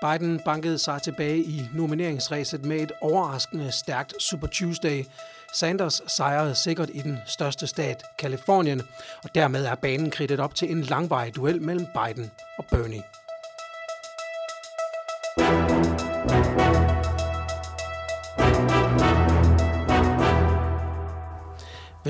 Biden bankede sig tilbage i nomineringsræset med et overraskende stærkt Super Tuesday. Sanders sejrede sikkert i den største stat, Kalifornien, og dermed er banen kridtet op til en langvarig duel mellem Biden og Bernie.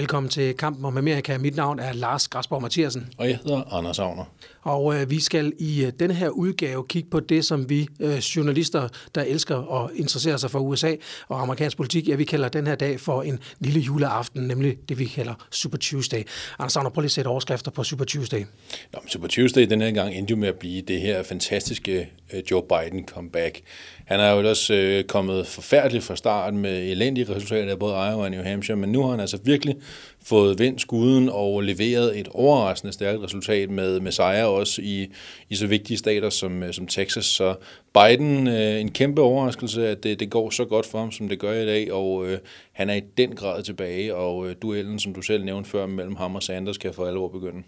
Velkommen til Kampen om Amerika. Mit navn er Lars Græsborg Mathiasen. Og jeg hedder Anders Agner. Og øh, vi skal i øh, denne her udgave kigge på det, som vi øh, journalister, der elsker og interesserer sig for USA og amerikansk politik, ja, vi kalder den her dag for en lille juleaften, nemlig det, vi kalder Super Tuesday. Anders Agner, prøv lige at sætte overskrifter på Super Tuesday. Nå, Super Tuesday den her gang endte jo med at blive det her fantastiske øh, Joe Biden comeback. Han er jo også øh, kommet forfærdeligt fra starten med elendige resultater af både Iowa og New Hampshire, men nu har han altså virkelig fået vendt skuden og leveret et overraskende stærkt resultat med, med sejre også i, i så vigtige stater som, øh, som Texas. Så Biden, øh, en kæmpe overraskelse, at det, det går så godt for ham, som det gør i dag, og øh, han er i den grad tilbage, og øh, duellen, som du selv nævnte før, mellem ham og Sanders, kan for alvor begynde.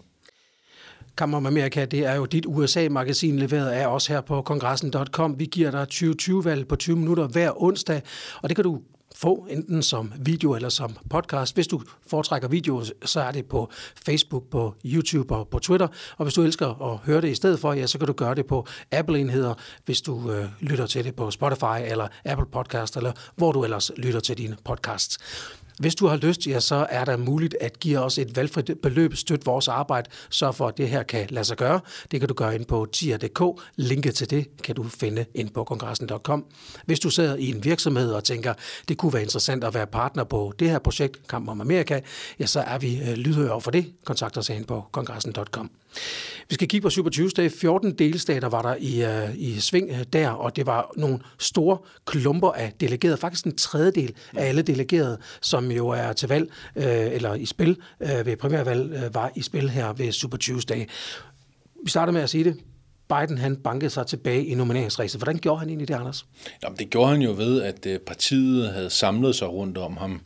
Kammer om Amerika, det er jo dit USA-magasin leveret af os her på kongressen.com. Vi giver dig 2020-valg på 20 minutter hver onsdag, og det kan du få, enten som video eller som podcast. Hvis du foretrækker video, så er det på Facebook, på YouTube og på Twitter. Og hvis du elsker at høre det i stedet for, ja, så kan du gøre det på Apple-enheder, hvis du øh, lytter til det på Spotify eller Apple Podcast, eller hvor du ellers lytter til dine podcasts. Hvis du har lyst, ja, så er der muligt at give os et valgfrit beløb, støtte vores arbejde, så for at det her kan lade sig gøre. Det kan du gøre ind på tier.dk. Linket til det kan du finde ind på kongressen.com. Hvis du sidder i en virksomhed og tænker, det kunne være interessant at være partner på det her projekt, Kamp om Amerika, ja, så er vi øh, lydhøre for det. Kontakt os ind på kongressen.com. Vi skal kigge på Super Tuesday. 14 delstater var der i, uh, i sving uh, der, og det var nogle store klumper af delegerede. Faktisk en tredjedel af alle delegerede, som jo er til valg, uh, eller i spil uh, ved primærvalg, uh, var i spil her ved Super Tuesday. Vi starter med at sige det. Biden han bankede sig tilbage i nomineringsræset. Hvordan gjorde han egentlig det, Anders? Jamen, det gjorde han jo ved, at partiet havde samlet sig rundt om ham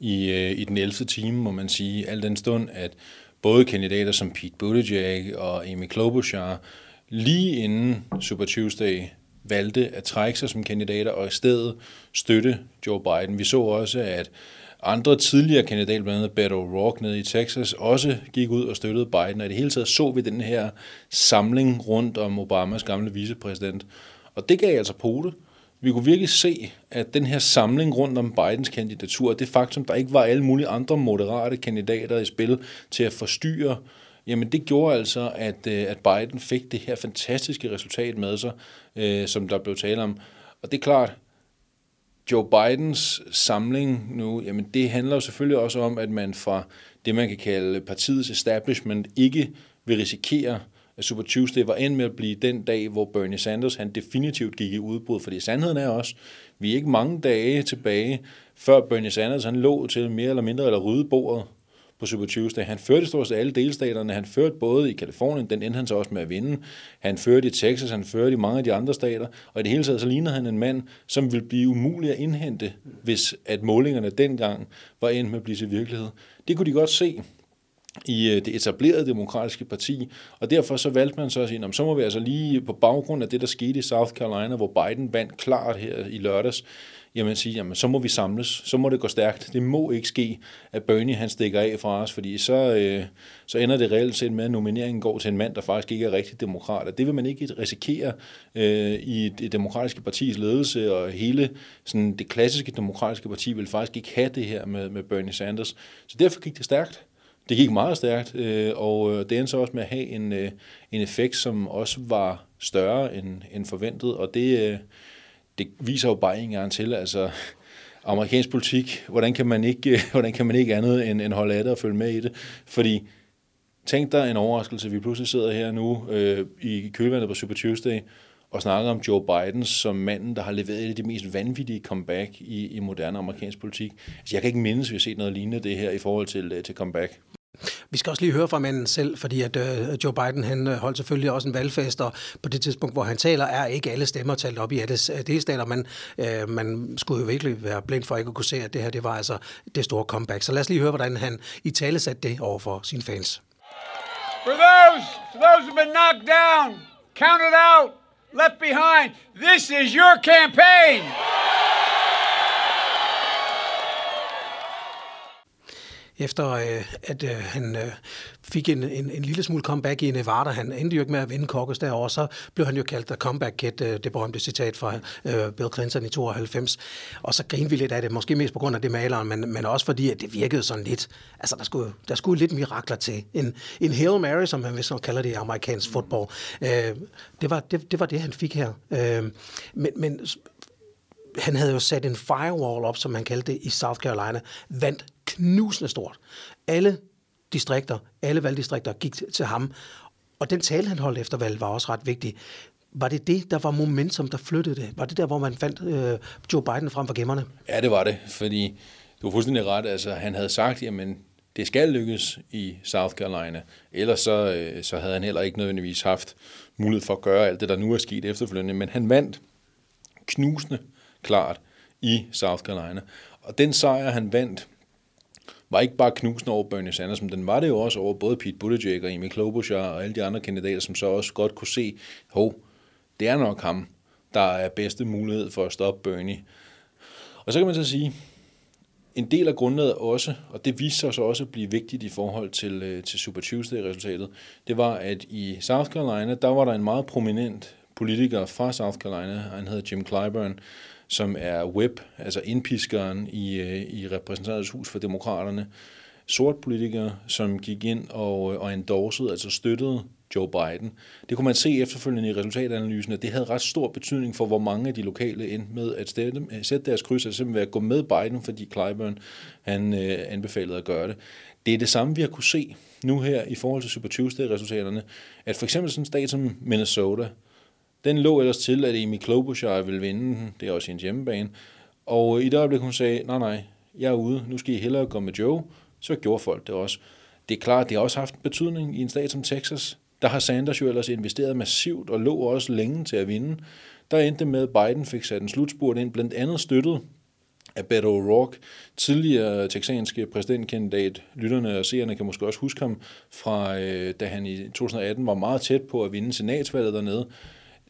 i, i den 11. time, må man sige. Al den stund, at både kandidater som Pete Buttigieg og Amy Klobuchar lige inden Super Tuesday valgte at trække sig som kandidater og i stedet støtte Joe Biden. Vi så også, at andre tidligere kandidater, blandt andet Beto O'Rourke nede i Texas, også gik ud og støttede Biden. Og i det hele taget så vi den her samling rundt om Obamas gamle vicepræsident. Og det gav altså pote vi kunne virkelig se, at den her samling rundt om Bidens kandidatur, det faktum, der ikke var alle mulige andre moderate kandidater i spil til at forstyrre, jamen det gjorde altså, at, øh, at Biden fik det her fantastiske resultat med sig, øh, som der blev talt om. Og det er klart, Joe Bidens samling nu, jamen det handler jo selvfølgelig også om, at man fra det, man kan kalde partiets establishment, ikke vil risikere at Super Tuesday var end med at blive den dag, hvor Bernie Sanders han definitivt gik i udbrud. Fordi sandheden er også, vi er ikke mange dage tilbage, før Bernie Sanders han lå til mere eller mindre eller rydde bordet på Super Tuesday. Han førte stort set alle delstaterne. Han førte både i Kalifornien, den endte han så også med at vinde. Han førte i Texas, han førte i mange af de andre stater. Og i det hele taget så lignede han en mand, som ville blive umulig at indhente, hvis at målingerne dengang var endt med at blive til virkelighed. Det kunne de godt se i øh, det etablerede demokratiske parti, og derfor så valgte man så at sige, så må vi altså lige på baggrund af det, der skete i South Carolina, hvor Biden vandt klart her i lørdags, jamen sige, jamen så må vi samles, så må det gå stærkt. Det må ikke ske, at Bernie han stikker af fra os, fordi så, øh, så ender det reelt set med, at nomineringen går til en mand, der faktisk ikke er rigtig demokrat. Og det vil man ikke risikere øh, i det demokratiske partis ledelse, og hele sådan, det klassiske demokratiske parti vil faktisk ikke have det her med, med Bernie Sanders. Så derfor gik det stærkt. Det gik meget stærkt, øh, og øh, det endte så også med at have en, øh, en effekt, som også var større end, end forventet, og det, øh, det viser jo bare en gang til, altså amerikansk politik, hvordan kan man ikke, hvordan kan man ikke andet end, end holde af det og følge med i det, fordi tænk dig en overraskelse, vi pludselig sidder her nu øh, i kølvandet på Super Tuesday, og snakker om Joe Biden som manden, der har leveret et af de mest vanvittige comeback i, i moderne amerikansk politik. Altså, jeg kan ikke mindes, at vi har set noget lignende det her i forhold til, øh, til comeback. Vi skal også lige høre fra manden selv, fordi at øh, Joe Biden han øh, holdt selvfølgelig også en valgfest, og på det tidspunkt, hvor han taler, er ikke alle stemmer talt op i alle øh, delstater, Man, øh, man skulle jo virkelig være blind for ikke at kunne se, at det her det var altså det store comeback. Så lad os lige høre, hvordan han i tale satte det over for sine fans. For those, for those who've been knocked down, counted out, left behind, this is your campaign. Efter øh, at øh, han øh, fik en, en, en lille smule comeback i Nevada. Han endte jo ikke med at vinde caucus derovre, så blev han jo kaldt The Comeback Kid, øh, det berømte citat fra øh, Bill Clinton i 92. Og så grinede vi lidt af det, måske mest på grund af det maleren, men, men også fordi, at det virkede sådan lidt, altså der skulle, der skulle lidt mirakler til. En, en Hail Mary, som man vist kalder det i amerikansk fodbold. Øh, det, var, det, det var det, han fik her. Øh, men, men han havde jo sat en firewall op, som man kaldte det, i South Carolina, vandt knusende stort. Alle distrikter, alle valgdistrikter gik til ham, og den tale, han holdt efter valget, var også ret vigtig. Var det det, der var momentum, der flyttede det? Var det der, hvor man fandt øh, Joe Biden frem for gemmerne? Ja, det var det, fordi du var fuldstændig ret. Altså, han havde sagt, jamen, det skal lykkes i South Carolina. Ellers så, øh, så havde han heller ikke nødvendigvis haft mulighed for at gøre alt det, der nu er sket efterfølgende. Men han vandt knusende klart i South Carolina. Og den sejr, han vandt, var ikke bare knusende over Bernie Sanders, men den var det jo også over både Pete Buttigieg og Amy Klobuchar og alle de andre kandidater, som så også godt kunne se, hov, det er nok ham, der er bedste mulighed for at stoppe Bernie. Og så kan man så sige, en del af grundlaget også, og det viste sig så også at blive vigtigt i forhold til, øh, til Super Tuesday-resultatet, det var, at i South Carolina, der var der en meget prominent politiker fra South Carolina, han hedder Jim Clyburn, som er whip, altså indpiskeren i, øh, i repræsentanternes hus for demokraterne, sort politiker, som gik ind og, øh, og endorsede, altså støttede Joe Biden. Det kunne man se efterfølgende i resultatanalysen, at det havde ret stor betydning for, hvor mange af de lokale endte med at stætte, øh, sætte deres kryds, altså simpelthen ved at gå med Biden, fordi Clyburn han, øh, anbefalede at gøre det. Det er det samme, vi har kunne se nu her i forhold til Super Tuesday-resultaterne, at for eksempel sådan en stat som Minnesota, den lå ellers til, at Amy Klobuchar ville vinde den. Det er også hendes hjemmebane. Og øh, i det øjeblik, hun sagde, nej, nej, jeg er ude, nu skal I hellere gå med Joe, så gjorde folk det også. Det er klart, det har også haft betydning i en stat som Texas. Der har Sanders jo ellers investeret massivt og lå også længe til at vinde. Der endte med, at Biden fik sat en slutspurt ind, blandt andet støttet af Beto O'Rourke, tidligere texanske præsidentkandidat. Lytterne og seerne kan måske også huske ham fra, øh, da han i 2018 var meget tæt på at vinde senatsvalget dernede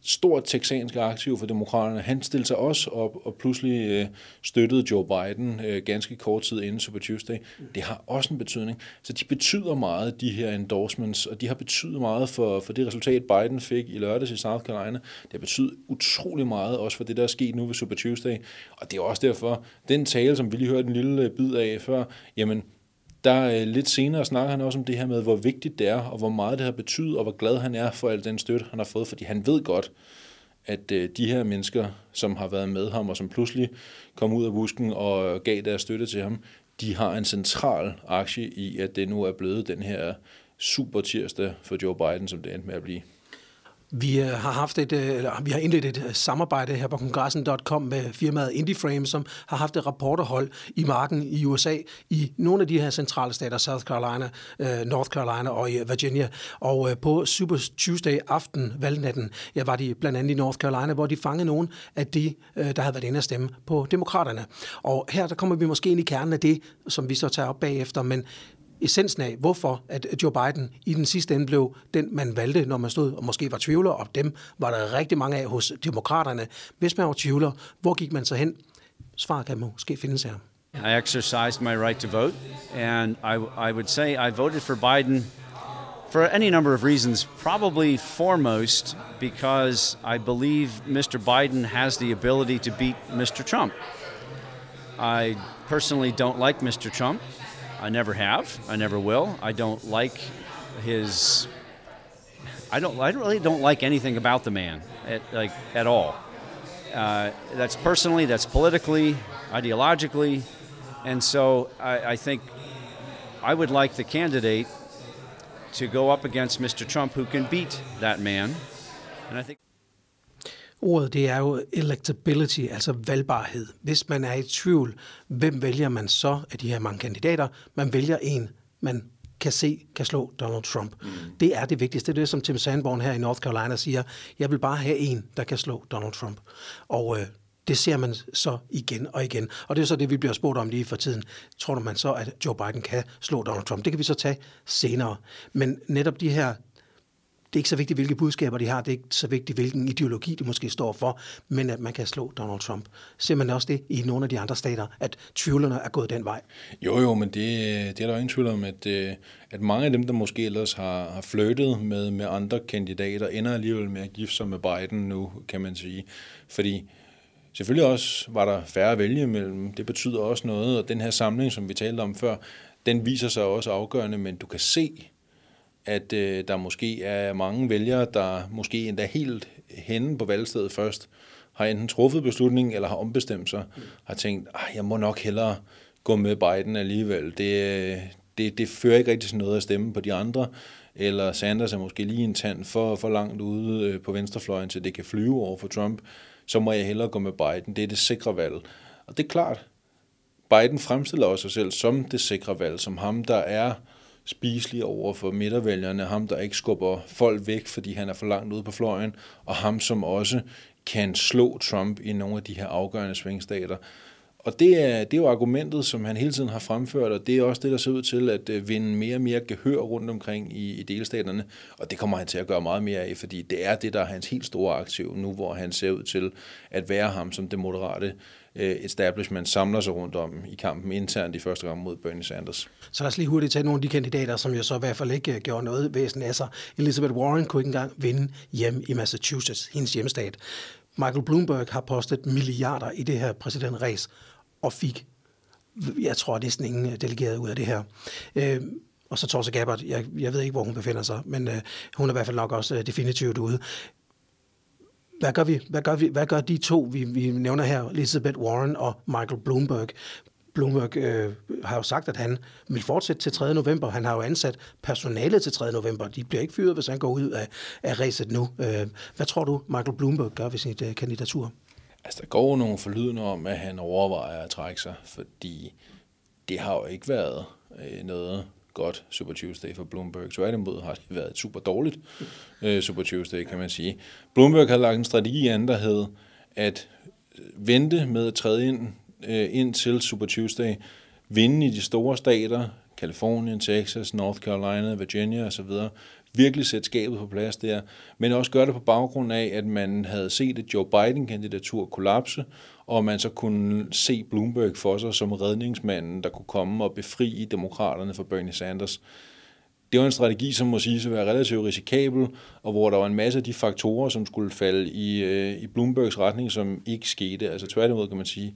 stort texansk aktiv for demokraterne. Han stillede sig også op og pludselig øh, støttede Joe Biden øh, ganske kort tid inden Super Tuesday. Det har også en betydning. Så de betyder meget, de her endorsements, og de har betydet meget for, for det resultat, Biden fik i lørdags i South Carolina. Det har betydet utrolig meget, også for det, der er sket nu ved Super Tuesday. Og det er også derfor, den tale, som vi lige hørte en lille øh, bid af før, jamen, der øh, lidt senere snakker han også om det her med, hvor vigtigt det er, og hvor meget det har betydet, og hvor glad han er for al den støtte, han har fået, fordi han ved godt, at øh, de her mennesker, som har været med ham, og som pludselig kom ud af busken og gav deres støtte til ham, de har en central aktie i, at det nu er blevet den her super tirsdag for Joe Biden, som det endte med at blive. Vi øh, har haft et, øh, eller vi har indledt et øh, samarbejde her på kongressen.com med firmaet IndieFrame, som har haft et rapporterhold i marken i USA i nogle af de her centrale stater, South Carolina, North Carolina og i Virginia. Og på Super Tuesday aften, valgnatten, ja, var de blandt andet i North Carolina, hvor de fangede nogen af de, der havde været inde at stemme på demokraterne. Og her der kommer vi måske ind i kernen af det, som vi så tager op bagefter, men essensen af, hvorfor at Joe Biden i den sidste ende blev den, man valgte, når man stod og måske var tvivler, og dem var der rigtig mange af hos demokraterne. Hvis man var tvivler, hvor gik man så hen? Svaret kan måske findes her. I exercised my right to vote, and I, I would say I voted for Biden for any number of reasons, probably foremost because I believe Mr. Biden has the ability to beat Mr. Trump. I personally don't like Mr. Trump. I never have. I never will. I don't like his. I don't. I really don't like anything about the man, at, like at all. Uh, that's personally. That's politically, ideologically, and so I, I think I would like the candidate to go up against Mr. Trump, who can beat that man. And I think. Ordet det er jo electability, altså valgbarhed. Hvis man er i tvivl, hvem vælger man så af de her mange kandidater? Man vælger en, man kan se, kan slå Donald Trump. Mm. Det er det vigtigste. Det er det, som Tim Sanborn her i North Carolina siger. Jeg vil bare have en, der kan slå Donald Trump. Og øh, Det ser man så igen og igen. Og det er så det, vi bliver spurgt om lige for tiden. Tror du man så, at Joe Biden kan slå Donald Trump? Det kan vi så tage senere. Men netop de her det er ikke så vigtigt, hvilke budskaber de har, det er ikke så vigtigt, hvilken ideologi de måske står for, men at man kan slå Donald Trump. Ser man også det i nogle af de andre stater, at tvivlerne er gået den vej? Jo, jo, men det, det er der ingen tvivl om, at, øh, at mange af dem, der måske ellers har, har flyttet med, med andre kandidater, ender alligevel med at gifte sig med Biden nu, kan man sige. Fordi selvfølgelig også var der færre at vælge imellem. Det betyder også noget, og den her samling, som vi talte om før, den viser sig også afgørende, men du kan se, at øh, der måske er mange vælgere, der måske endda helt henne på valgstedet først, har enten truffet beslutningen, eller har ombestemt sig, har tænkt, ah, jeg må nok hellere gå med Biden alligevel. Det, øh, det, det fører ikke rigtig sådan noget at stemme på de andre, eller Sanders er måske lige en tand for, for langt ude øh, på venstrefløjen, så det kan flyve over for Trump, så må jeg hellere gå med Biden. Det er det sikre valg. Og det er klart, Biden fremstiller også sig selv som det sikre valg, som ham, der er spiselig over for midtervælgerne, ham der ikke skubber folk væk, fordi han er for langt ude på fløjen, og ham som også kan slå Trump i nogle af de her afgørende svingstater. Og det er, det er jo argumentet, som han hele tiden har fremført, og det er også det, der ser ud til at øh, vinde mere og mere gehør rundt omkring i, i delstaterne. Og det kommer han til at gøre meget mere af, fordi det er det, der er hans helt store aktiv nu, hvor han ser ud til at være ham som det moderate øh, establishment samler sig rundt om i kampen internt i første gang mod Bernie Sanders. Så lad os lige hurtigt tage nogle af de kandidater, som jo så i hvert fald ikke øh, gjorde noget væsen af sig. Elizabeth Warren kunne ikke engang vinde hjem i Massachusetts, hendes hjemstat. Michael Bloomberg har postet milliarder i det her præsidentræs og fik, jeg tror, næsten ingen øh, delegeret ud af det her. Øh, og så Torse Gabbert, jeg, jeg ved ikke, hvor hun befinder sig, men øh, hun er i hvert fald nok også øh, definitivt ude. Hvad gør vi? Hvad gør, vi? Hvad gør de to, vi, vi nævner her, Elizabeth Warren og Michael Bloomberg? Bloomberg øh, har jo sagt, at han vil fortsætte til 3. november. Han har jo ansat personale til 3. november. De bliver ikke fyret, hvis han går ud af, af ræset nu. Øh, hvad tror du, Michael Bloomberg gør ved sin øh, kandidatur? Altså, der går nogle forlydende om, at han overvejer at trække sig, fordi det har jo ikke været øh, noget godt Super Tuesday for Bloomberg. Tværtimod har det været et super dårligt øh, Super Tuesday, kan man sige. Bloomberg har lagt en strategi an, der hed at øh, vente med at træde ind, øh, ind til Super Tuesday, vinde i de store stater, Kalifornien, Texas, North Carolina, Virginia osv., virkelig sætte skabet på plads der, men også gøre det på baggrund af, at man havde set et Joe Biden-kandidatur kollapse, og man så kunne se Bloomberg for sig som redningsmanden, der kunne komme og befri demokraterne fra Bernie Sanders. Det var en strategi, som må sige at være relativt risikabel, og hvor der var en masse af de faktorer, som skulle falde i, øh, i Bloombergs retning, som ikke skete. Altså tværtimod kan man sige,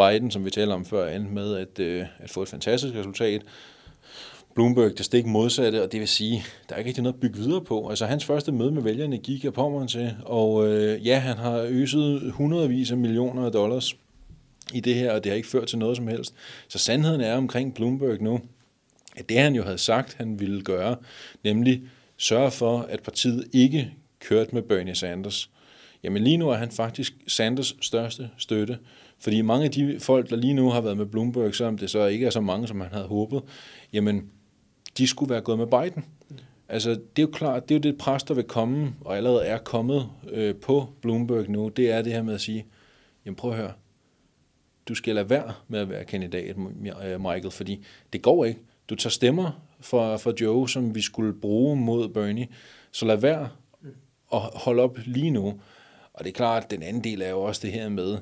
Biden, som vi taler om før, endte med at, øh, at få et fantastisk resultat, Bloomberg det stik modsatte, og det vil sige, der er ikke rigtig noget at bygge videre på. Altså hans første møde med vælgerne gik jeg på til, og øh, ja, han har øset hundredvis af millioner af dollars i det her, og det har ikke ført til noget som helst. Så sandheden er omkring Bloomberg nu, at det han jo havde sagt, han ville gøre, nemlig sørge for, at partiet ikke kørte med Bernie Sanders. Jamen lige nu er han faktisk Sanders største støtte. Fordi mange af de folk, der lige nu har været med Bloomberg, selvom det så ikke er så mange, som man havde håbet, jamen de skulle være gået med Biden. Altså, det er jo klart, det er jo det pres, der vil komme, og allerede er kommet øh, på Bloomberg nu, det er det her med at sige, jamen prøv at høre, du skal lade være med at være kandidat, Michael, fordi det går ikke. Du tager stemmer for, for Joe, som vi skulle bruge mod Bernie, så lad være og hold op lige nu. Og det er klart, at den anden del er jo også det her med,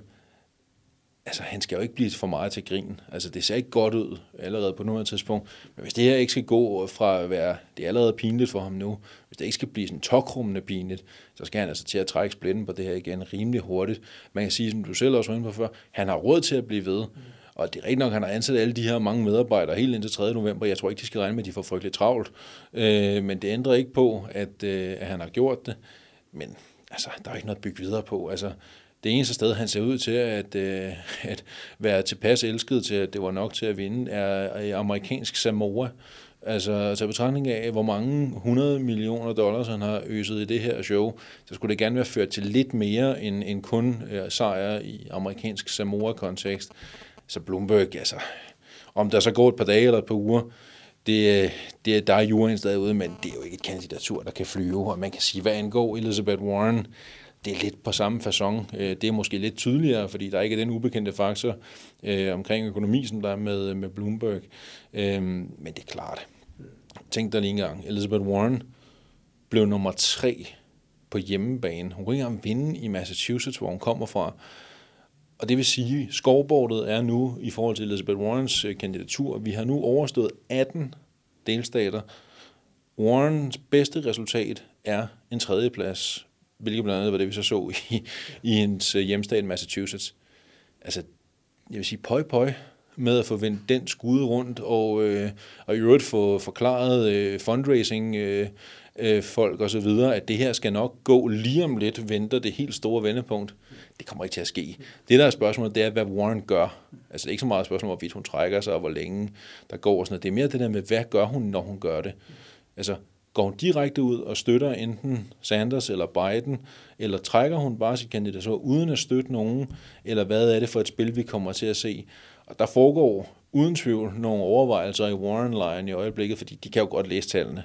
altså han skal jo ikke blive for meget til grin. Altså det ser ikke godt ud allerede på nuværende tidspunkt. Men hvis det her ikke skal gå fra at være, det er allerede pinligt for ham nu, hvis det ikke skal blive sådan tokrummende pinligt, så skal han altså til at trække splitten på det her igen rimelig hurtigt. Man kan sige, som du selv også var inde på før, han har råd til at blive ved. Og det er rigtigt nok, at han har ansat alle de her mange medarbejdere helt indtil 3. november. Jeg tror ikke, de skal regne med, at de får frygteligt travlt. Øh, men det ændrer ikke på, at, øh, at han har gjort det. Men altså, der er ikke noget at bygge videre på. Altså, det eneste sted, han ser ud til at, øh, at være tilpas elsket til, at det var nok til at vinde, er amerikansk Samoa. Altså til betragtning af, hvor mange 100 millioner dollars han har øset i det her show, så skulle det gerne være ført til lidt mere end, end kun øh, sejr i amerikansk Samoa-kontekst. Så Bloomberg, altså, om der så går et par dage eller et par uger, det, det, der er juryen stadig ude, men det er jo ikke et kandidatur, der kan flyve. Og man kan sige, hvad angår Elizabeth Warren, det er lidt på samme façon. Øh, det er måske lidt tydeligere, fordi der ikke er den ubekendte faktor øh, omkring økonomi, som der er med, med Bloomberg. Øh, men det er klart. Tænk dig lige en gang. Elizabeth Warren blev nummer tre på hjemmebane. Hun kunne ikke engang vinde i Massachusetts, hvor hun kommer fra. Og det vil sige, at skovbordet er nu, i forhold til Elizabeth Warrens øh, kandidatur, vi har nu overstået 18 delstater. Warrens bedste resultat er en tredjeplads, hvilket blandt andet var det, vi så så i, i hendes øh, hjemstat Massachusetts. Altså, jeg vil sige, pøj pøj med at få vendt den skud rundt, og, øh, og i øvrigt få forklaret øh, fundraising øh, øh, folk og så videre, at det her skal nok gå lige om lidt, venter det helt store vendepunkt. Det kommer ikke til at ske. Det der er spørgsmålet, det er, hvad Warren gør. Altså det er ikke så meget et spørgsmål, hvorvidt hun trækker sig, og hvor længe der går og sådan noget. Det er mere det der med, hvad gør hun, når hun gør det. Altså, går hun direkte ud og støtter enten Sanders eller Biden, eller trækker hun bare sit kandidatur uden at støtte nogen, eller hvad er det for et spil, vi kommer til at se? Og der foregår uden tvivl nogle overvejelser i Warren-lejen i øjeblikket, fordi de kan jo godt læse tallene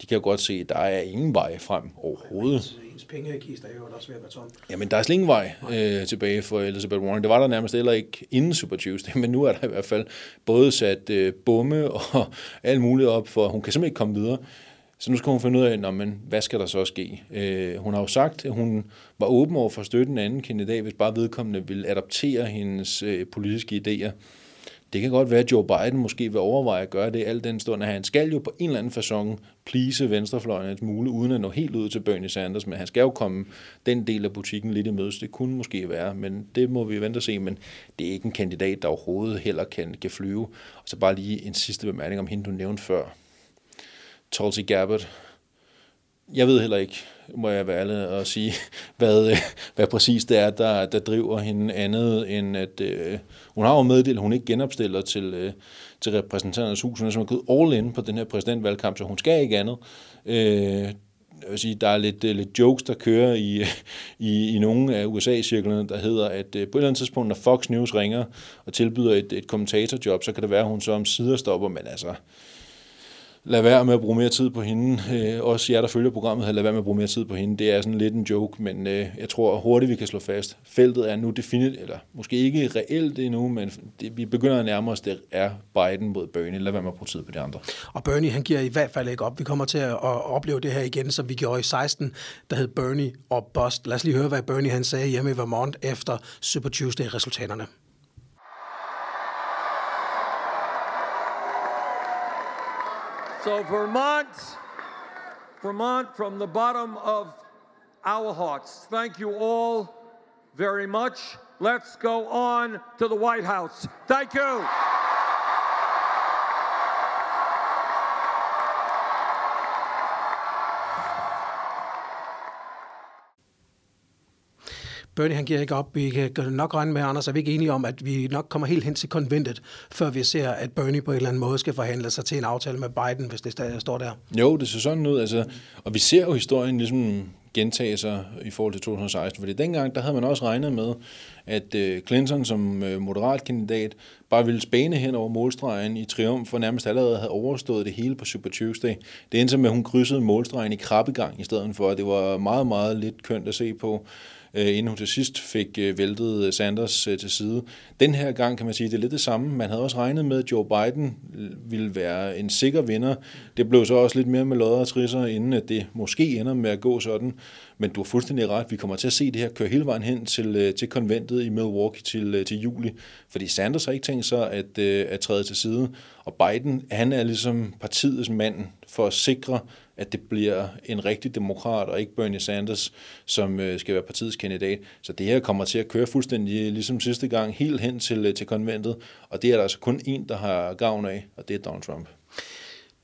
de kan jo godt se, at der er ingen vej frem overhovedet. Ens pengekiste er jo også ved at være tom. Jamen, der er slet ingen vej øh, tilbage for Elizabeth Warren. Det var der nærmest heller ikke inden Super Tuesday, men nu er der i hvert fald både sat øh, bomme og alt muligt op, for hun kan simpelthen ikke komme videre. Så nu skal hun finde ud af, men, hvad skal der så ske? Øh, hun har jo sagt, at hun var åben over for at støtte en anden kandidat, hvis bare vedkommende ville adoptere hendes øh, politiske idéer. Det kan godt være, at Joe Biden måske vil overveje at gøre det al den stund, at han skal jo på en eller anden façon plise venstrefløjen et smule, uden at nå helt ud til Bernie Sanders, men han skal jo komme den del af butikken lidt i mødes. Det kunne måske være, men det må vi vente og se, men det er ikke en kandidat, der overhovedet heller kan, kan flyve. Og så bare lige en sidste bemærkning om hende, du nævnte før. Tulsi Gabbard. Jeg ved heller ikke, må jeg være ærlig og sige, hvad, øh, hvad præcis det er, der, der driver hende andet end at... Øh, hun har jo meddelt, at hun ikke genopstiller til, øh, til repræsentanternes hus. Hun er gået all in på den her præsidentvalgkamp, så hun skal ikke andet. Øh, jeg vil sige, der er lidt, øh, lidt jokes, der kører i, i, i nogle af USA-cirklerne, der hedder, at øh, på et eller andet tidspunkt, når Fox News ringer og tilbyder et, et kommentatorjob, så kan det være, at hun så om sider stopper, men altså, lad være med at bruge mere tid på hende. Øh, også jer, der følger programmet, lad være med at bruge mere tid på hende. Det er sådan lidt en joke, men øh, jeg tror hurtigt, vi kan slå fast. Feltet er nu definitivt, eller måske ikke reelt endnu, men det, vi begynder at nærme os, det er Biden mod Bernie. Lad være med at bruge tid på de andre. Og Bernie, han giver i hvert fald ikke op. Vi kommer til at opleve det her igen, som vi gjorde i 16, der hed Bernie og Bust. Lad os lige høre, hvad Bernie han sagde hjemme i Vermont efter Super Tuesday-resultaterne. So, Vermont, Vermont, from the bottom of our hearts, thank you all very much. Let's go on to the White House. Thank you. Bernie han giver ikke op. Vi kan nok regne med, Anders, er vi ikke enige om, at vi nok kommer helt hen til konventet, før vi ser, at Bernie på en eller anden måde skal forhandle sig til en aftale med Biden, hvis det står der? Jo, det ser sådan ud. Altså, og vi ser jo historien ligesom gentage sig i forhold til 2016, fordi dengang, der havde man også regnet med, at øh, Clinton som øh, moderat kandidat bare ville spæne hen over målstregen i triumf, for nærmest allerede havde overstået det hele på Super Tuesday. Det endte med, at hun krydsede målstregen i krabbegang i stedet for, at det var meget, meget lidt kønt at se på Øh, inden hun til sidst fik øh, væltet øh, Sanders til side. Den her gang kan man sige, at det er lidt det samme. Man havde også regnet med, at Joe Biden ville være en sikker vinder. Det blev så også lidt mere med lodder og trisser, inden at det måske ender med at gå sådan. Men du har fuldstændig ret. Vi kommer til at se det her køre hele vejen hen til, øh, til konventet i Milwaukee til, øh, til juli. Fordi Sanders har ikke tænkt sig at, øh, at træde til side. Og Biden, han er ligesom partiets mand for at sikre, at det bliver en rigtig demokrat, og ikke Bernie Sanders, som skal være partiets kandidat. Så det her kommer til at køre fuldstændig ligesom sidste gang, helt hen til, til konventet, og det er der altså kun en, der har gavn af, og det er Donald Trump.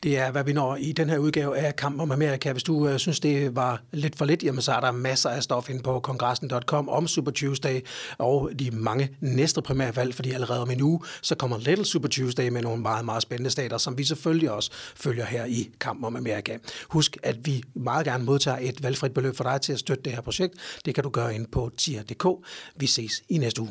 Det er, hvad vi når i den her udgave af Kamp om Amerika. Hvis du øh, synes, det var lidt for lidt, jamen, så er der masser af stof inde på kongressen.com om Super Tuesday og de mange næste primærvalg, fordi allerede om en uge, så kommer Little Super Tuesday med nogle meget, meget spændende stater, som vi selvfølgelig også følger her i Kamp om Amerika. Husk, at vi meget gerne modtager et valgfrit beløb for dig til at støtte det her projekt. Det kan du gøre ind på tier.dk. Vi ses i næste uge.